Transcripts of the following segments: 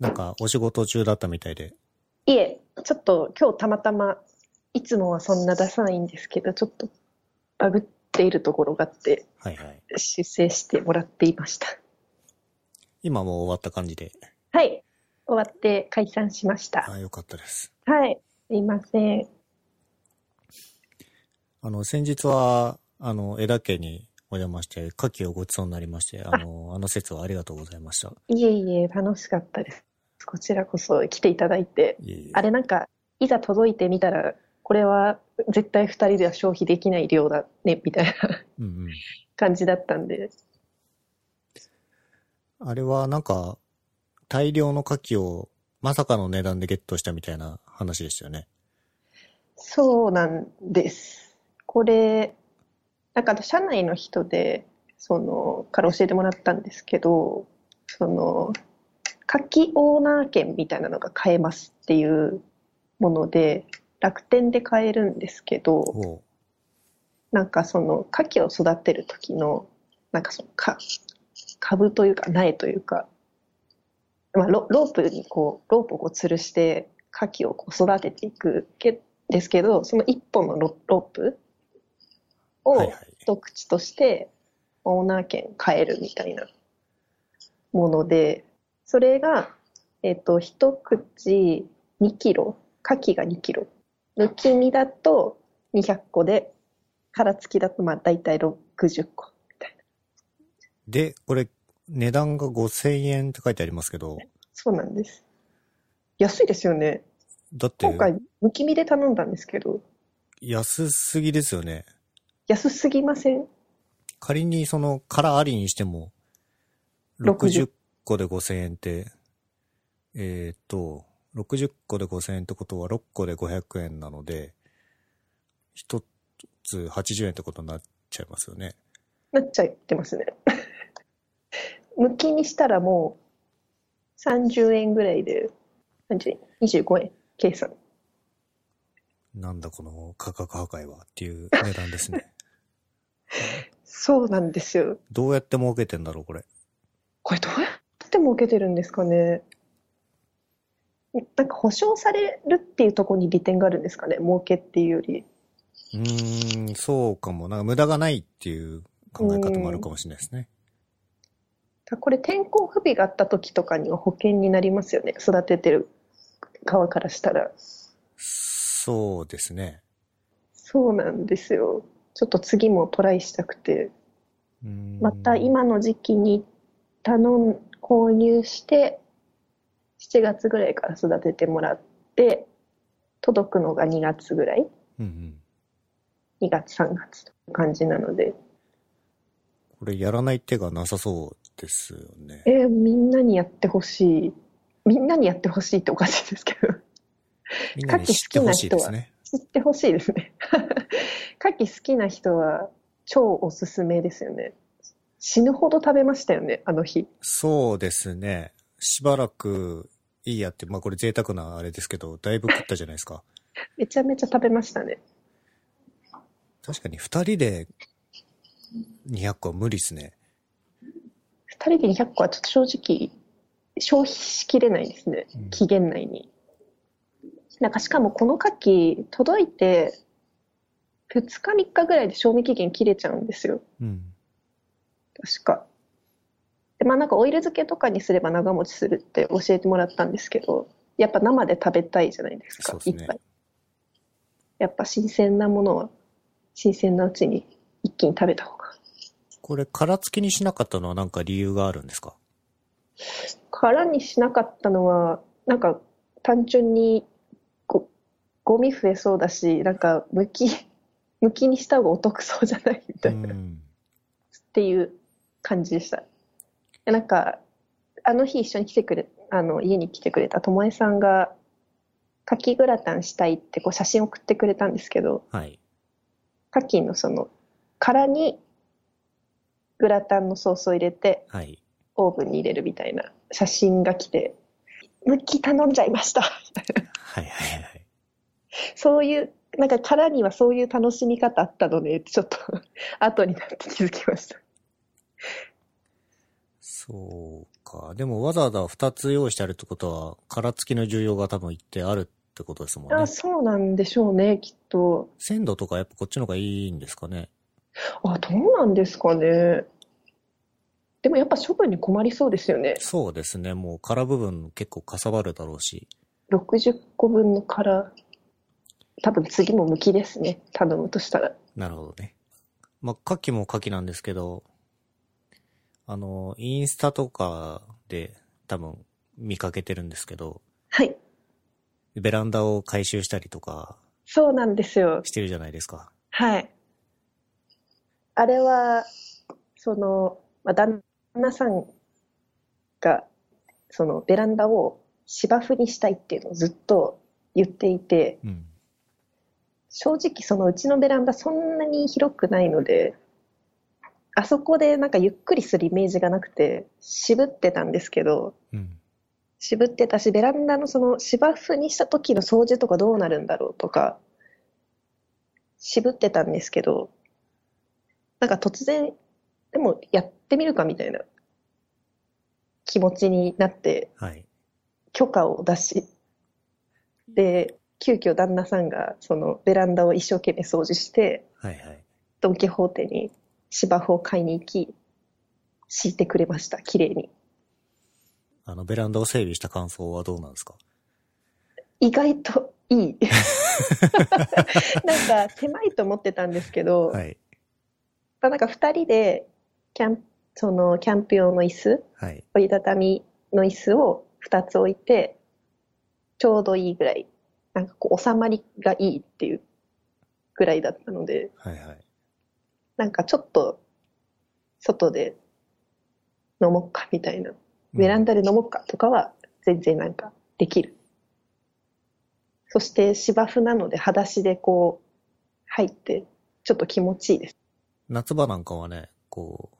なんかお仕事中だったみたいで。いえ、ちょっと今日たまたま、いつもはそんな出さないんですけど、ちょっとバグっているところがあって、はいはい。修正してもらっていました。今もう終わった感じで。はい。終わって解散しました。あよかったです。はい。すいません。あの、先日は、あの、枝家にお邪魔して、牡蠣をごちそうになりまして、あの、あの説はありがとうございました。いえいえ、楽しかったです。こちらこそ来ていただいて。いえいえあれなんか、いざ届いてみたら、これは絶対二人では消費できない量だね、みたいなうんうん。感じだったんで。あれはなんか、大量の牡蠣をまさかの値段でゲットしたみたいな話でしたよね。そうなんです。これ、なんか社内の人で、その、から教えてもらったんですけど、その、牡蠣オーナー券みたいなのが買えますっていうもので、楽天で買えるんですけど、おなんかその牡蠣を育てる時の、なんかそのか、株というか苗というか、まあ、ロロープにこう、ロープをこう吊るして牡蠣をこう育てていくけですけど、その一本のロロープを。一口としてオーナー券買えるみたいなもので、それが、えっ、と、一口2キロ、牡蠣が2キロ。抜き身だと200個で、殻付きだとまあ大体60個みたいな。で、これ、値段が5000円って書いてありますけど、そうなんです。安いですよね。だって、今回、抜き身で頼んだんですけど、安すぎですよね。安すぎません？仮にその殻ありにしても、60 60個で5000円って、えーっと、60個で5000円ってことは6個で500円なので、1つ80円ってことになっちゃいますよね。なっちゃってますね。剥きにしたらもう30円ぐらいで、30円、25円計算。なんだこの価格破壊はっていう値段ですね。そうなんですよ。どうやって儲けてんだろう、これ。これどうやって儲けてるんですかね。なんか保証されるっていうところに利点があるんですかね。儲けっていうより。うーん、そうかも。なんか無駄がないっていう考え方もあるかもしれないですね。だこれ天候不備があった時とかには保険になりますよね。育ててる側からしたら。そうですね。そうなんですよ。ちょっと次もトライしたくて。また今の時期に頼ん、購入して、7月ぐらいから育ててもらって、届くのが2月ぐらいうんうん。?2 月、3月という感じなので。これやらない手がなさそうですよね。えーみんなにやってほしい。みんなにやってほしいっておかしいですけど。みんなに知ってほしいですね。知ってほしいですね。牡蠣好きな人は超おすすめですよね。死ぬほど食べましたよね、あの日。そうですね。しばらくいいやって、まあこれ贅沢なあれですけど、だいぶ食ったじゃないですか。めちゃめちゃ食べましたね。確かに二人で200個は無理ですね。二人で200個はちょっと正直消費しきれないですねうん。期限内に。なんかしかもこの牡蠣届いて2日3日ぐらいで賞味期限切れちゃうんですよ。うん。確か。で、まあなんかオイル漬けとかにすれば長持ちするって教えてもらったんですけど、やっぱ生で食べたいじゃないですか、いっぱい。やっぱ新鮮なものは、新鮮なうちに一気に食べた方が。これ殻付きにしなかったのは何か理由があるんですか？殻にしなかったのは、なんか単純にごゴミ増えそうだし、なんか剥き、剥きにした方がお得そうじゃないみたういな。っん。ていう感じでした。でなんか、あの日一緒に来てくれ、あの、家に来てくれたともえさんが、牡蠣グラタンしたいってこう写真送ってくれたんですけど、はい。牡蠣のその、殻にグラタンのソースを入れて、はい。オーブンに入れるみたいな写真が来て、剥き頼んじゃいました。はいはいはい。そういう、なんか殻にはそういう楽しみ方あったのね、ちょっと後になって気づきました。そうか。でもわざわざ2つ用意してあるってことは、殻付きの需要が多分一定あるってことですもんねあ、。そうなんでしょうね、きっと。鮮度とかやっぱこっちの方がいいんですかね。あ、どうなんですかね。でもやっぱ処分に困りそうですよね。そうですね。もう殻部分結構かさばるだろうし。60個分の殻、多分次も剥きですね。頼むとしたら。なるほどね。まあ、牡蠣も牡蠣なんですけど、あの、インスタとかで多分見かけてるんですけど、はい。ベランダを回収したりとかそうなんですよ。してるじゃないですか。はい。あれは、その、まあ、旦那さんが、そのベランダを芝生にしたいっていうのをずっと言っていて、うん。正直そのうちのベランダそんなに広くないので、あそこでなんかゆっくりするイメージがなくて、渋ってたんですけど、うん。渋ってたし、ベランダのその芝生にした時の掃除とかどうなるんだろうとか、渋ってたんですけど、なんか突然、でもやってみるかみたいな気持ちになってはい。許可を出し、で、急遽旦那さんがそのベランダを一生懸命掃除して、はいはい。ドン・キホーテに芝生を買いに行き、敷いてくれました、綺麗に。あの、ベランダを整備した感想はどうなんですか？意外といい。なんか狭いと思ってたんですけど、はい。まあなんか二人でキャンプ、そのキャンプ用の椅子、はい。折りたたみの椅子を二つ置いて、ちょうどいいぐらい、なんかこう収まりがいいっていうぐらいだったので、はいはい。なんかちょっと外で飲もうかみたいな、ベランダで飲もうかとかは全然なんかできる。そして芝生なので裸足でこう入ってちょっと気持ちいいです。夏場なんかはね、こう、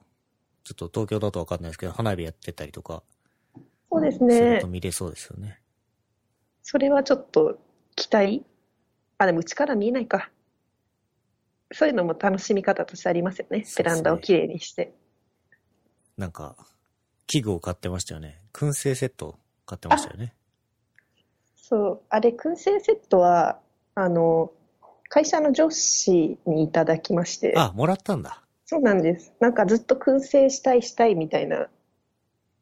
ちょっと東京だとわかんないですけど、花火やってたりとか、そうですするねと。見れそうですよね。それはちょっと期待。あ、でもうちから見えないか。そういうのも楽しみ方としてありますよね。ベランダをきれいにして。なんか、器具を買ってましたよね。燻製セット買ってましたよね。そう。あれ、燻製セットは、あの、会社の上司にいただきまして。あ、もらったんだ。そうなんです。なんかずっと燻製したいしたいみたいな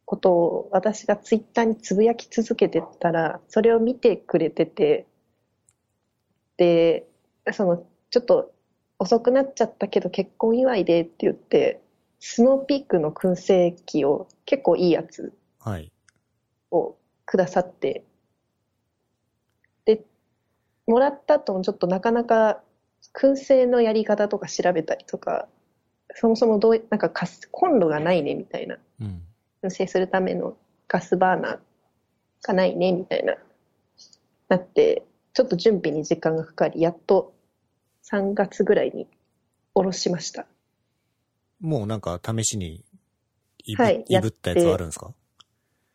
ことを私がツイッターにつぶやき続けてたら、それを見てくれてて、で、その、ちょっと遅くなっちゃったけど結婚祝いでって言って、スノーピークの燻製機を結構いいやつはい。をくださって、で、もらった後もちょっとなかなか燻製のやり方とか調べたりとか、そもそもどうい、なんかガス、コンロがないねみたいな、うん。燻製するためのガスバーナーがないねみたいな、なって、ちょっと準備に時間がかかり、やっと3月ぐらいにおろしました。もうなんか試しにいぶ、はいいぶったやつはあるんですか？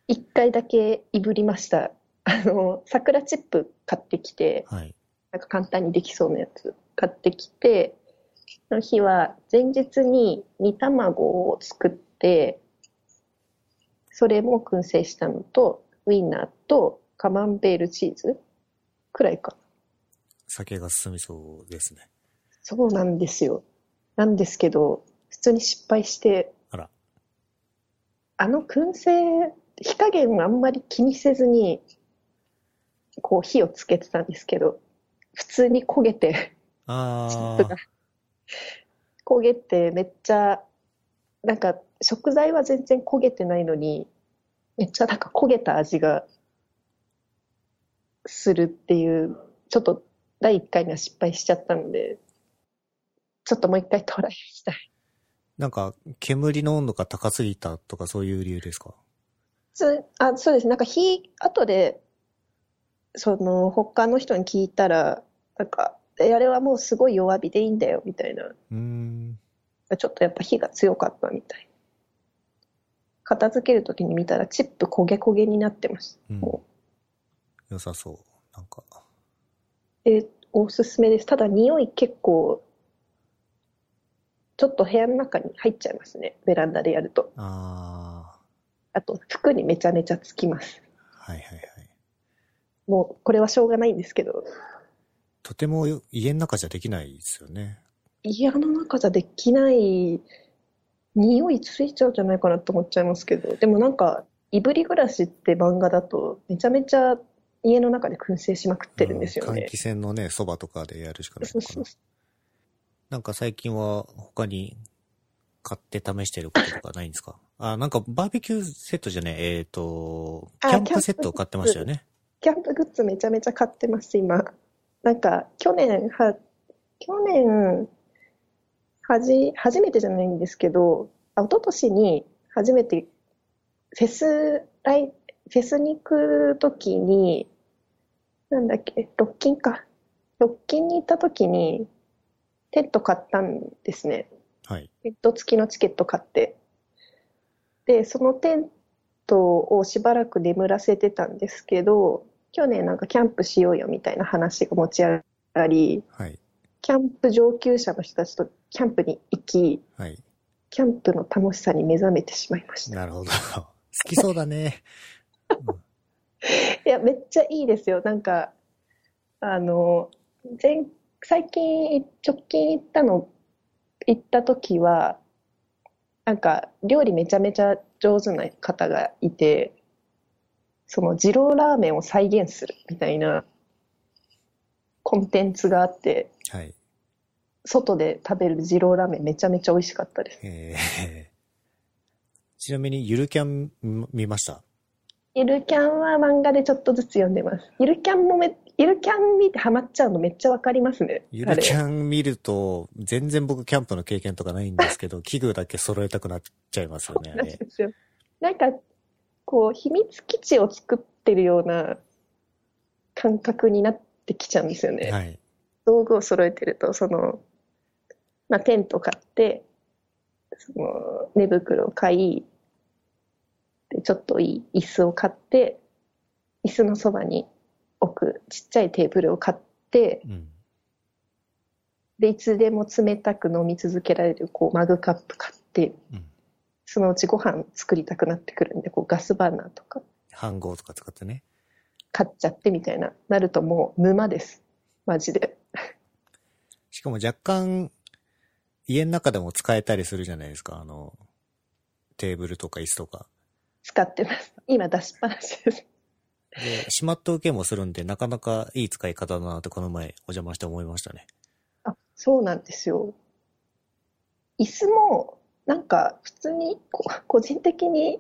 一回だけいぶりました。あの、桜チップ買ってきて、はい。なんか簡単にできそうなやつ買ってきて、その日は前日に煮卵を作って、それも燻製したのと、ウインナーとカマンベールチーズくらいか。酒が進みそうですね。そうなんですよ。なんですけど、普通に失敗して、あら。あの燻製、火加減をあんまり気にせずに、こう火をつけてたんですけど、普通に焦げて、あ焦げてめっちゃなんか食材は全然焦げてないのにめっちゃなんか焦げた味がするっていうちょっと第1回には失敗しちゃったのでちょっともう一回トライしたいなんか、煙の温度が高すぎたとかそういう理由ですか？つあそうですなんか火後でその他の人に聞いたらなんかえあれはもうすごい弱火でいいんだよみたいなうーん。ちょっとやっぱ火が強かったみたい。片付けるときに見たらチップ焦げ焦げになってました。うんも良さそう。なんか、うで、おすすめです。ただ匂い結構、ちょっと部屋の中に入っちゃいますね。ベランダでやると。ああと服にめちゃめちゃつきます。はいはいはい。もうこれはしょうがないんですけど、とても家の中じゃできないですよね。家の中じゃできない、匂いついちゃうんじゃないかなと思っちゃいますけど、でもなんか、いぶり暮らしって漫画だと、めちゃめちゃ家の中で燻製しまくってるんですよねうん換。気扇のね、そばとかでやるしかないのかなそうそう。なんか最近は他に買って試してることとかないんですか？あ、なんかバーベキューセットじゃねえ、えっ、と、キあャンプセットを買ってましたよね。キャンプグッズめちゃめちゃ買ってます、今。なんか、去年は、去年、はじ、初めてじゃないんですけど、あ一昨年に初めてフェス、ライ、フェスに行くときに、なんだっけ、ロッキンか。ロッキンに行ったときに、テント買ったんですね。はい。テント付きのチケット買って。で、そのテントをしばらく眠らせてたんですけど、去年なんかキャンプしようよみたいな話が持ち上がり、はい。キャンプ上級者の人たちとキャンプに行き、はい。キャンプの楽しさに目覚めてしまいました。なるほど。好きそうだね。いや、めっちゃいいですよ。なんか、あの、前、最近、直近行ったの、行った時は、なんか、料理めちゃめちゃ上手な方がいて、その、二郎ラーメンを再現するみたいなコンテンツがあって、はい。外で食べる二郎ラーメンめちゃめちゃ美味しかったです。えー ちなみにゆるキャン見見ました？ゆるキャンは漫画でちょっとずつ読んでます。ゆるキャンもめ、ゆるキャン見てハマっちゃうのめっちゃわかりますね。ゆるキャン見ると、全然僕キャンプの経験とかないんですけど、器具だけ揃えたくなっちゃいますよね、あなんか、こう、秘密基地を作ってるような感覚になってきちゃうんですよね。はい。道具を揃えてると、その、まあ、テント買って、その、寝袋を買い、で、ちょっといい椅子を買って、椅子のそばに置くちっちゃいテーブルを買って、うん。で、いつでも冷たく飲み続けられる、こう、マグカップ買って、うん。そのうちご飯作りたくなってくるんで、こう、ガスバーナーとか飯盒とか使ってね。買っちゃってみたいな、なるともう沼です。マジで。しかも若干、家の中でも使えたりするじゃないですか。あの、テーブルとか椅子とか。使ってます。今出しっぱなしです。で、しまっと受けもするんで、なかなかいい使い方だなってこの前お邪魔して思いましたね。あ、そうなんですよ。椅子も、なんか、普通に、こ個人的に、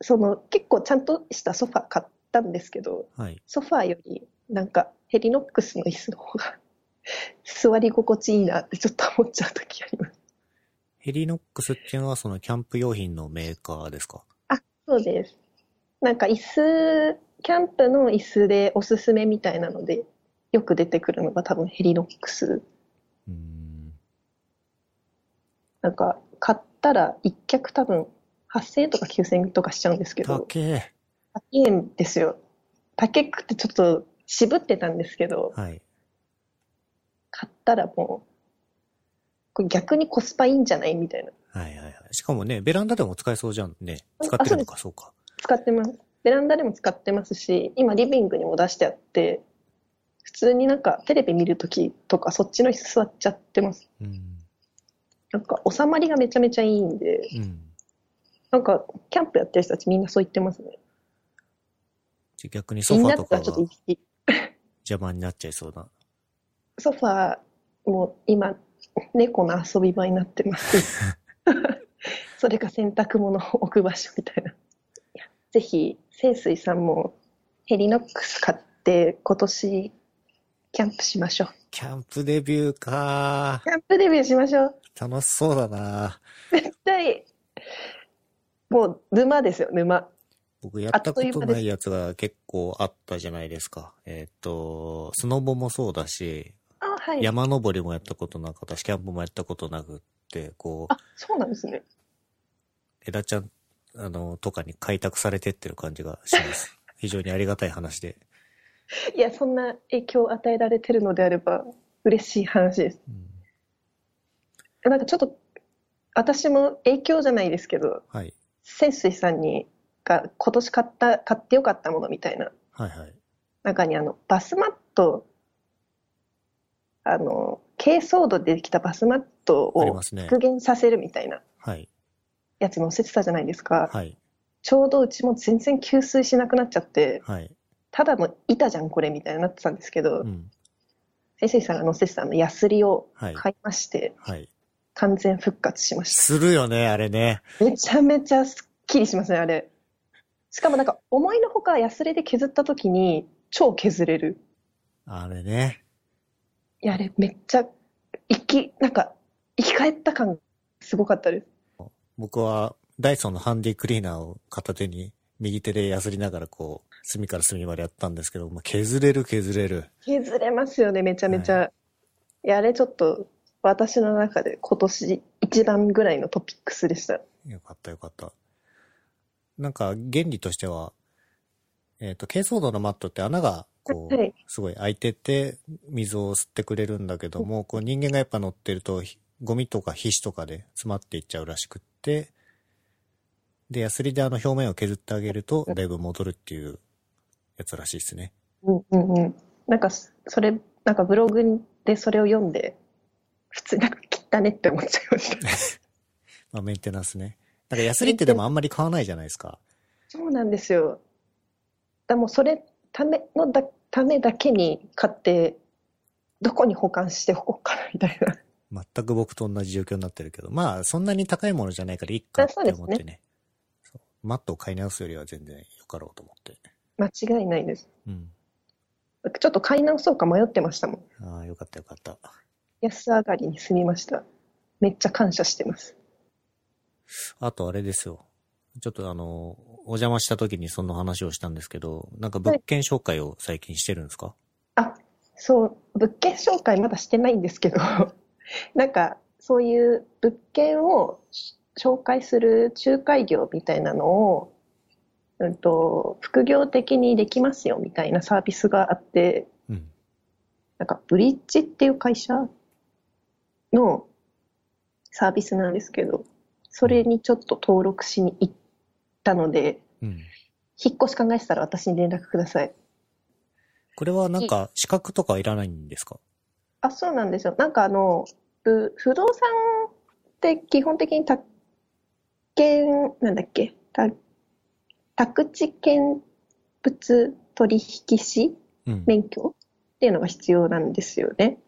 その、結構ちゃんとしたソファ買ったんですけど、はい。ソファーより、なんか、ヘリノックスの椅子の方が、座り心地いいなってちょっと思っちゃう時あります。ヘリノックスっていうのはそのキャンプ用品のメーカーですか？そうです。なんか椅子、キャンプの椅子でおすすめみたいなので、よく出てくるのが多分ヘリノックス。うーん。なんか、買ったら一脚多分8000円とか9000円とかしちゃうんですけど、高え。高いんですよ。高くてちょっと渋ってたんですけど、はい。買ったらもう、これ逆にコスパいいんじゃない？みたいな。はいはいはい。しかもね、ベランダでも使えそうじゃんね。使ってるのか、そうか。使ってます。ベランダでも使ってますし、今リビングにも出してあって、普通になんかテレビ見るときとかそっちの椅子座っちゃってます。うん。なんか収まりがめちゃめちゃいいんで、うん。なんかキャンプやってる人たちみんなそう言ってますね。じゃ逆にソみファーとかが 邪魔になっちゃいそうな。ソファーも今猫の遊び場になってます。それか洗濯物を置く場所みたいな。いやぜひ、清水さんもヘリノックス買って今年キャンプしましょう。キャンプデビューかキャンプデビューしましょう。楽しそうだな絶対、もう沼ですよ、沼。僕やったことないやつが結構あったじゃないですか。えーっと、スノボもそうだし、あ、はい。山登りもやったことなかったし、キャンプもやったことなくって、こうあ、、そうなんですね。枝ちゃん、あの、とかに開拓されてってる感じがします。非常にありがたい話で。いや、そんな影響を与えられてるのであれば、嬉しい話です。うんなんかちょっと、私も影響じゃないですけど、はい。潜水さんにか今年買った、買ってよかったものみたいなはいはい。中にあの、バスマット、あの、珪藻土でできたバスマットを復元させるみたいなはい。やつ載せてたじゃないですか。はい。ちょうどうちも全然吸水しなくなっちゃって、はい。ただの板じゃんこれみたいになってたんですけど、うん。先生さんが載せてたあのヤスリをはい。買いまして、はい。完全復活しましするよね、あれね。た。めちゃめちゃスッキリしますね、あれ。しかもなんか思いのほかヤスリで削った時に超削れる。あれね。いや、あれめっちゃ生き、なんか生き返った感すごかったです。僕はダイソンのハンディクリーナーを片手に右手でやすりながらこう、隅から隅までやったんですけど、まあ、削れる削れる。削れますよね、めちゃめちゃ。、はいや、あれちょっと私の中で今年一番ぐらいのトピックスでした。よかったよかった。なんか原理としては、えっ、と、珪藻土のマットって穴がこう、はいすごい開いてて水を吸ってくれるんだけども、こう人間がやっぱ乗ってるとひゴミとか皮脂とかで詰まっていっちゃうらしくって、で、ヤスリであの表面を削ってあげるとだいぶ戻るっていうやつらしいですね。うんうんうん。なんかそそれ、なんかブログでそれを読んで、普通になんか汚ねって思っちゃいました。まあメンテナンスね。なんかヤスリってでもあんまり買わないじゃないですか。そうなんですよ。だもうそれためのだためだけに買って、どこに保管しておこうかなみたいな。全く僕と同じ状況になってるけど、まあそんなに高いものじゃないからいいかって思ってね。そうマットを買い直すよりは全然よかろうと思って。間違いないです。うん。ちょっと買い直そうか迷ってましたもん。ああ、よかったよかった。安上がりに済みました。めっちゃ感謝してます。あとあれですよ。ちょっとあの、お邪魔した時にその話をしたんですけど、なんか物件紹介を最近してるんですか、あ、そう、物件紹介まだしてないんですけど、なんかそういう物件を紹介する仲介業みたいなのを、うんと、副業的にできますよみたいなサービスがあって、うん。なんかブリッジっていう会社のサービスなんですけど、それにちょっと登録しに行ったので、うん。引っ越し考えてたら私に連絡ください。これはなんか資格とかいらないんですか？あ、そうなんですよ。なんかあの、ぶ不動産って基本的に宅建、なんだっけ、た宅地建物取引士うん。免許っていうのが必要なんですよね。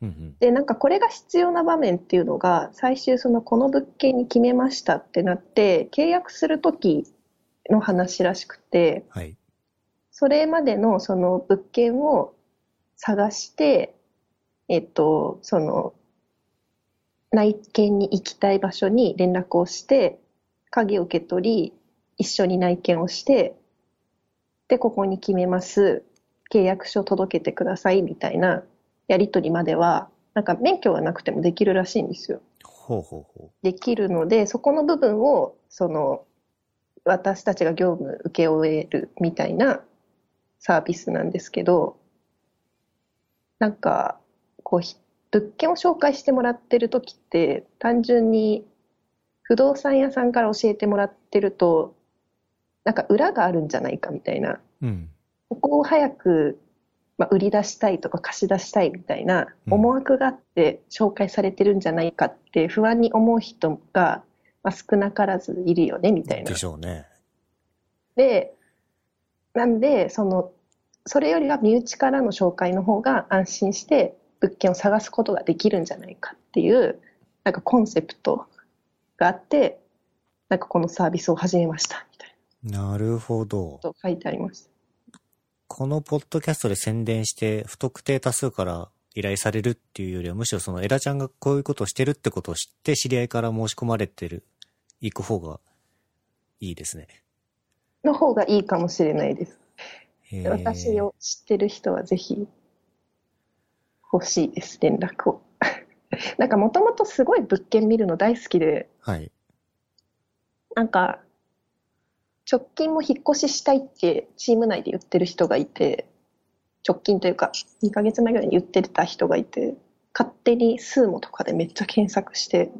うんうん。で、なんかこれが必要な場面っていうのが、最終そのこの物件に決めましたってなって、契約するときの話らしくて、はい。それまでのその物件を探して、えっと、その内見に行きたい場所に連絡をして、鍵を受け取り、一緒に内見をして、で、ここに決めます。契約書届けてくださいみたいなやり取りまでは、なんか免許がなくてもできるらしいんですよ。ほうほうほできるので、そこの部分を、その、私たちが業務受け終えるみたいなサービスなんですけど、なんか、こう、ひ物件を紹介してもらってる時って、単純に不動産屋さんから教えてもらってると、なんか裏があるんじゃないかみたいな、う。うん。ここを早く、まあ、売り出したいとか貸し出したいみたいなうん思惑があって紹介されてるんじゃないかって不安に思う人が、まあ、少なからずいるよねみたいなで。しょうね。で、なんで、その、それよりは身内からの紹介の方が安心して物件を探すことができるんじゃないかっていう、なんかコンセプトがあって、なんかこのサービスを始めましたみたいなるほどな。と書いてありました。このポッドキャストで宣伝して不特定多数から依頼されるっていうよりはむしろそのエラちゃんがこういうことをしてるってことを知って知り合いから申し込まれてる、行く方がいいですね。の方がいいかもしれないです。私を知ってる人はぜひ欲しいです、連絡を。なんかもともとすごい物件見るの大好きで、はい。なんか直近も引っ越ししたいってチーム内で言ってる人がいて、直近というか2ヶ月前ぐらいに言ってた人がいて、勝手にスーモとかでめっちゃ検索して、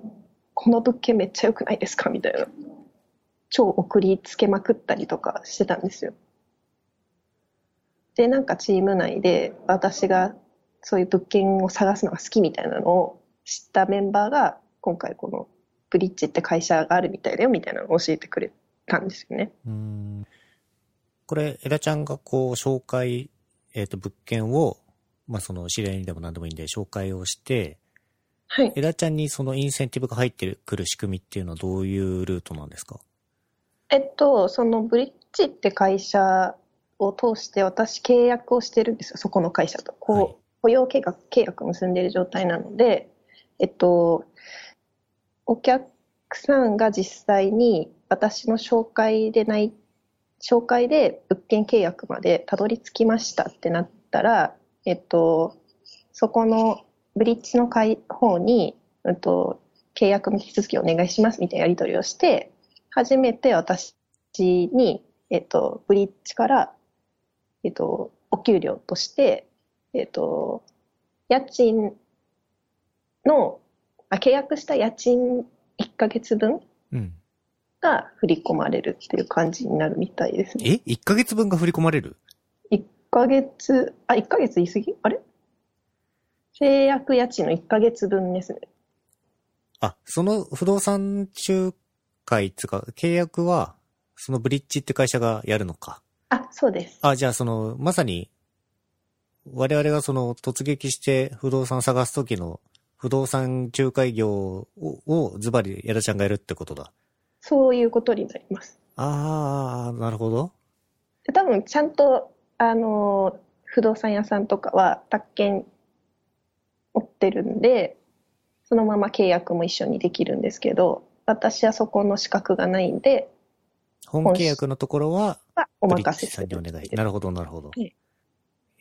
この物件めっちゃ良くないですかみたいな。超送りつけまくったりとかしてたんですよ。で、なんかチーム内で私がそういう物件を探すのが好きみたいなのを知ったメンバーが今回このブリッジって会社があるみたいだよみたいなのを教えてくれたんですよね。うん。これ、エラちゃんがこう、紹介、えっ、と、物件を、まあ、その、知り合いにでも何でもいいんで、紹介をして、はい。エラちゃんにそのインセンティブが入ってくる仕組みっていうのはどういうルートなんですか？えっと、そのブリッジって会社を通して私契約をしてるんですよ、そこの会社と。こう、はい雇用契約契約結んでいる状態なので、えっと、お客さんが実際に私の紹介でない、紹介で物件契約までたどり着きましたってなったら、えっと、そこのブリッジの会方に、えっと、契約の手続きをお願いしますみたいなやり取りをして、初めて私に、えっと、ブリッジから、えっと、お給料として、えっと、家賃の、あ契約した家賃1ヶ月分うん。が振り込まれるっていう感じになるみたいですね。え ?1 ヶ月分が振り込まれる？1ヶ月、あ、1ヶ月言い過ぎ？あれ？契約家賃の1ヶ月分ですね。あ、その不動産仲介っていうか、契約は、そのブリッジって会社がやるのか？あ、そうです。あ、じゃあその、まさに、我々がその突撃して不動産探すときの不動産仲介業ををズバリエラちゃんがやるってことだ。そういうことになります。あー、なるほど。で多分ちゃんと、あの、不動産屋さんとかは宅建持ってるんで、そのまま契約も一緒にできるんですけど、私はそこの資格がないんで、本契約のところは、はお任せするさんにお願い。なるほど、なるほど。はい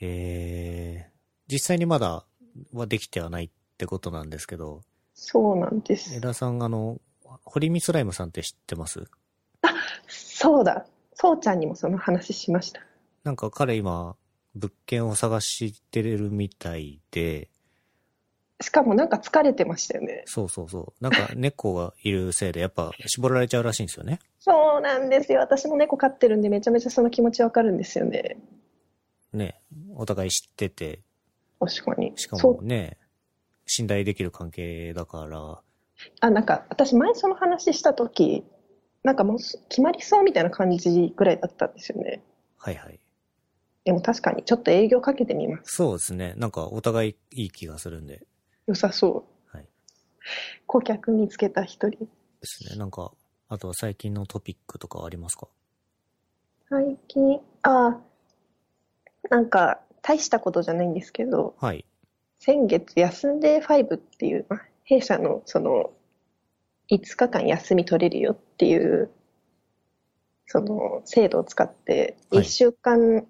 えー、実際にまだはできてはないってことなんですけど、そうなんです。エラさん、あの、堀見スライムさんって知ってます？そうだ。そうちゃんにもその話しました。なんか彼今、物件を探してるみたいで、しかもなんか疲れてましたよね。そうそうそう。なんか猫がいるせいでやっぱ絞られちゃうらしいんですよね。そうなんですよ。私も猫飼ってるんでめちゃめちゃその気持ちわかるんですよね。ね。お互い知ってて、確かに。しかもね、信頼できる関係だから、あ、なんか、私前その話したとき、なんかもうす決まりそうみたいな感じぐらいだったんですよね。はいはい。でも確かにちょっと営業かけてみます。そうですね。なんかお互いいい気がするんで。良さそう。はい。顧客見つけた一人。ですね。なんか、あとは最近のトピックとかありますか？最近、あ、なんか、大したことじゃないんですけど、はい。先月、休んで5っていう、まあ弊社のその、5日間休み取れるよっていう、その制度を使って、はい1週間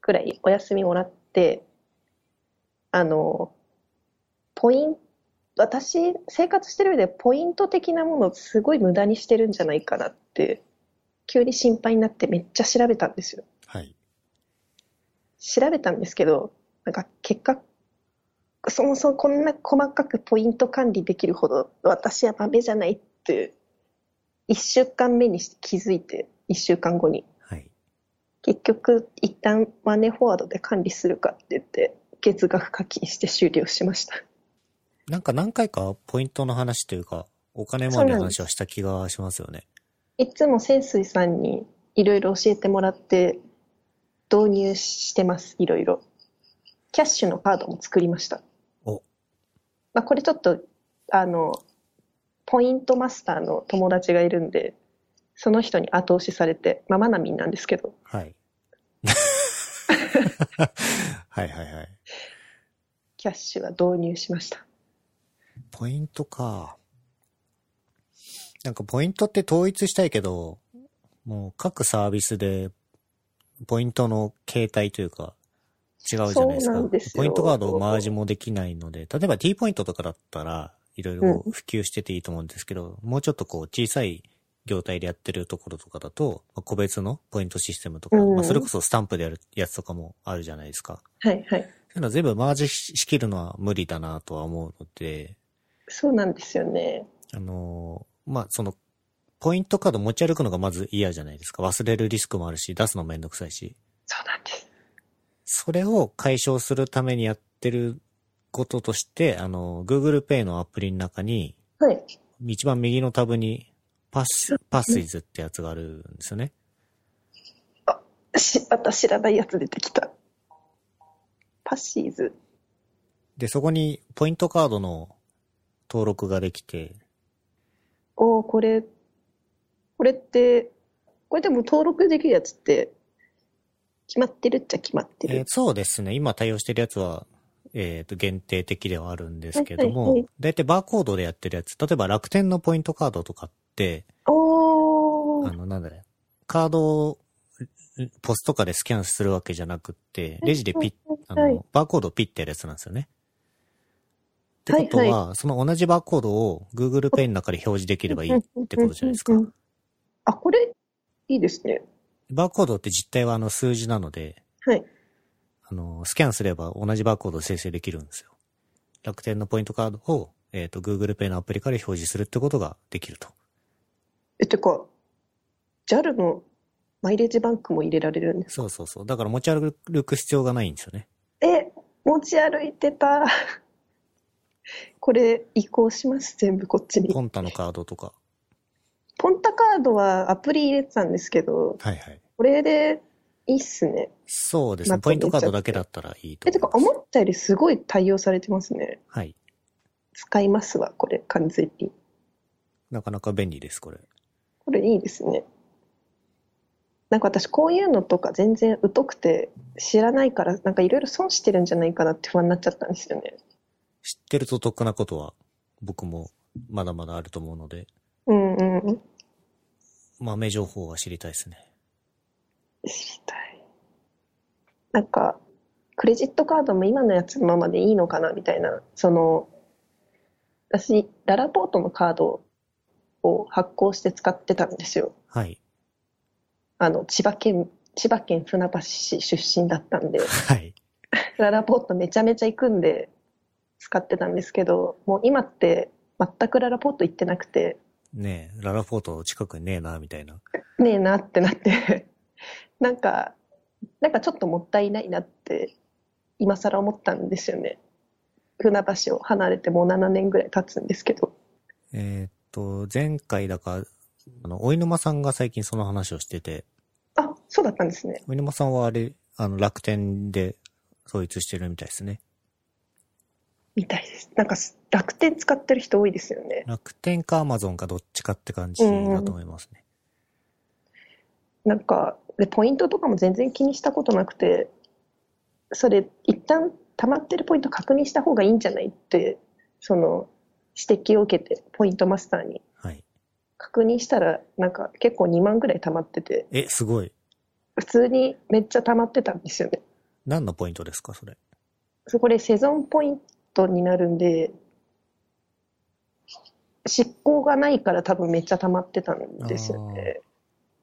くらいお休みもらって、あの、ポイント、私、生活してる上でポイント的なものをすごい無駄にしてるんじゃないかなって、急に心配になってめっちゃ調べたんですよ。はい。調べたんですけど、なんか結果、そもそもこんな細かくポイント管理できるほど私は豆じゃないって、一週間目にして気づいて、一週間後に。はい。結局、一旦マネーフォワードで管理するかって言って、月額課金して終了しました。なんか何回かポイントの話というか、お金回りの話はした気がしますよね。いつも潜水さんにいろいろ教えてもらって導入してます、いろいろ。キャッシュのカードも作りました。お、まあ、これちょっと、あの、ポイントマスターの友達がいるんで、その人に後押しされて、まあ、マナミンなんですけど、はい。はいはいはい。キャッシュは導入しました。ポイントか。なんかポイントって統一したいけど、もう各サービスでポイントの形態というか違うじゃないですか。すよポイントカードをマージもできないので、例えば T ポイントとかだったらいろいろ普及してていいと思うんですけど、もうちょっとこう小さい業態でやってるところとかだと、まあ個別のポイントシステムとか、うんまあそれこそスタンプでやるやつとかもあるじゃないですか。はいはい。そういうの全部マージししきるのは無理だなとは思うので、そうなんですよね。あのーまあ、その、ポイントカード持ち歩くのがまず嫌じゃないですか。忘れるリスクもあるし、出すのめんどくさいし。そうなんです。それを解消するためにやってることとして、あの、Google Pay のアプリの中に、はい。一番右のタブに、パス、パスイズってやつがあるんですよね。し、また知らないやつ出てきた。パシーズ。で、そこにポイントカードの登録ができて、おーこれ、これって、これでも登録できるやつって、決まってるっちゃ決まってる。えーそうですね。今対応してるやつは、えっ、と、限定的ではあるんですけどもはいはいはい、だいたいバーコードでやってるやつ、例えば楽天のポイントカードとかって、あの、なんだね、カードをポストかでスキャンするわけじゃなくって、レジでピッ、あはい。の、バーコードをピッてやるやつなんですよね。ってことは、はいその同じバーコードを Google Pay の中で表示できればいいってことじゃないですかあ、これ、いいですね。バーコードって実態はあの数字なので、はい。あの、スキャンすれば同じバーコードを生成できるんですよ。楽天のポイントカードを、えっ、と、Google Pay のアプリから表示するってことができると。え、てか、JAL のマイレージバンクも入れられるんですそうそうそう。だから持ち歩く必要がないんですよね。え、持ち歩いてた。これ、移行します、全部こっちに。ポンタのカードとか。ポンタカードはアプリ入れてたんですけど、はいはい。これでいいっすね。そうですね。まあポイントカードだけだったらいいとえ、てか。思ったよりすごい対応されてますね。はい。使いますわ、これ、完全に。なかなか便利です、これ。これいいですね。なんか私、こういうのとか全然疎くて知らないから、なんかいろいろ損してるんじゃないかなって不安になっちゃったんですよね。知ってると得なことは、僕もまだまだあると思うので、うんうんうん。豆情報は知りたいですね。知りたい。なんか、クレジットカードも今のやつのままでいいのかなみたいな、その、私、ララポートのカードを発行して使ってたんですよ。はい。あの、千葉県、千葉県船橋市出身だったんで、はい。ララポートめちゃめちゃ行くんで使ってたんですけど、もう今って全くララポート行ってなくて、ねえ、ララポート近くにねえな、みたいな。ねえなってなって、なんか、なんかちょっともったいないなって、今更思ったんですよね。船橋を離れてもう7年ぐらい経つんですけど。えーっと、前回だか、あの、おい沼さんが最近その話をしてて、あ、そうだったんですね。おい沼さんはあれ、あの、楽天で統一してるみたいですね。みたいです。なんか楽天使ってる人多いですよね。楽天かアマゾンかどっちかって感じだと思いますね。なんか、で、ポイントとかも全然気にしたことなくて、それ、一旦溜まってるポイント確認した方がいいんじゃないって、その、指摘を受けて、ポイントマスターにはい。確認したら、なんか結構2万ぐらい溜まってて、え、すごい。普通にめっちゃ溜まってたんですよね。何のポイントですか、それ？そこでセゾンポイントになるんで、執行がないから多分めっちゃ溜まってたんですよね。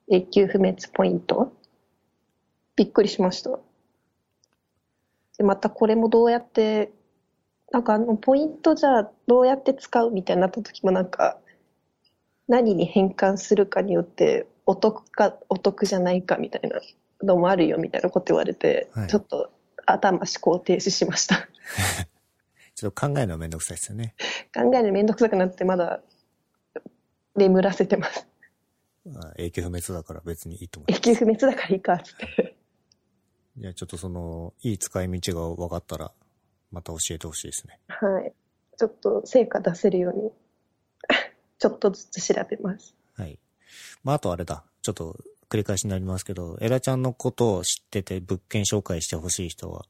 永久不滅ポイントびっくりしました。で、またこれもどうやって、なんかあのポイントじゃあどうやって使うみたいになった時もなんか、何に変換するかによってお得かお得じゃないかみたいなのもあるよみたいなこと言われて、はいちょっと頭思考停止しました。ちょっと考えるのはめんどくさいですよね。考えるのめんどくさくなってまだ眠らせてます。あ永久不滅だから別にいいと思い永ます。久不滅だからいいかって。じゃあちょっとその、いい使い道が分かったら、また教えてほしいですね。はい。ちょっと成果出せるように、ちょっとずつ調べます。はい。まあ、あとあれだ。ちょっと繰り返しになりますけど、エラちゃんのことを知ってて物件紹介してほしい人は、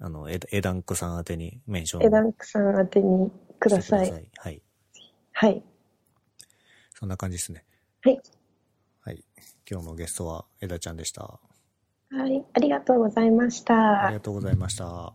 あの、エエダンクさん宛てにメンションエダンクさん宛てにください。はい。はい。そんな感じですね。はい。はい。今日のゲストはエダちゃんでした。はい。ありがとうございましたあり。がとうございました。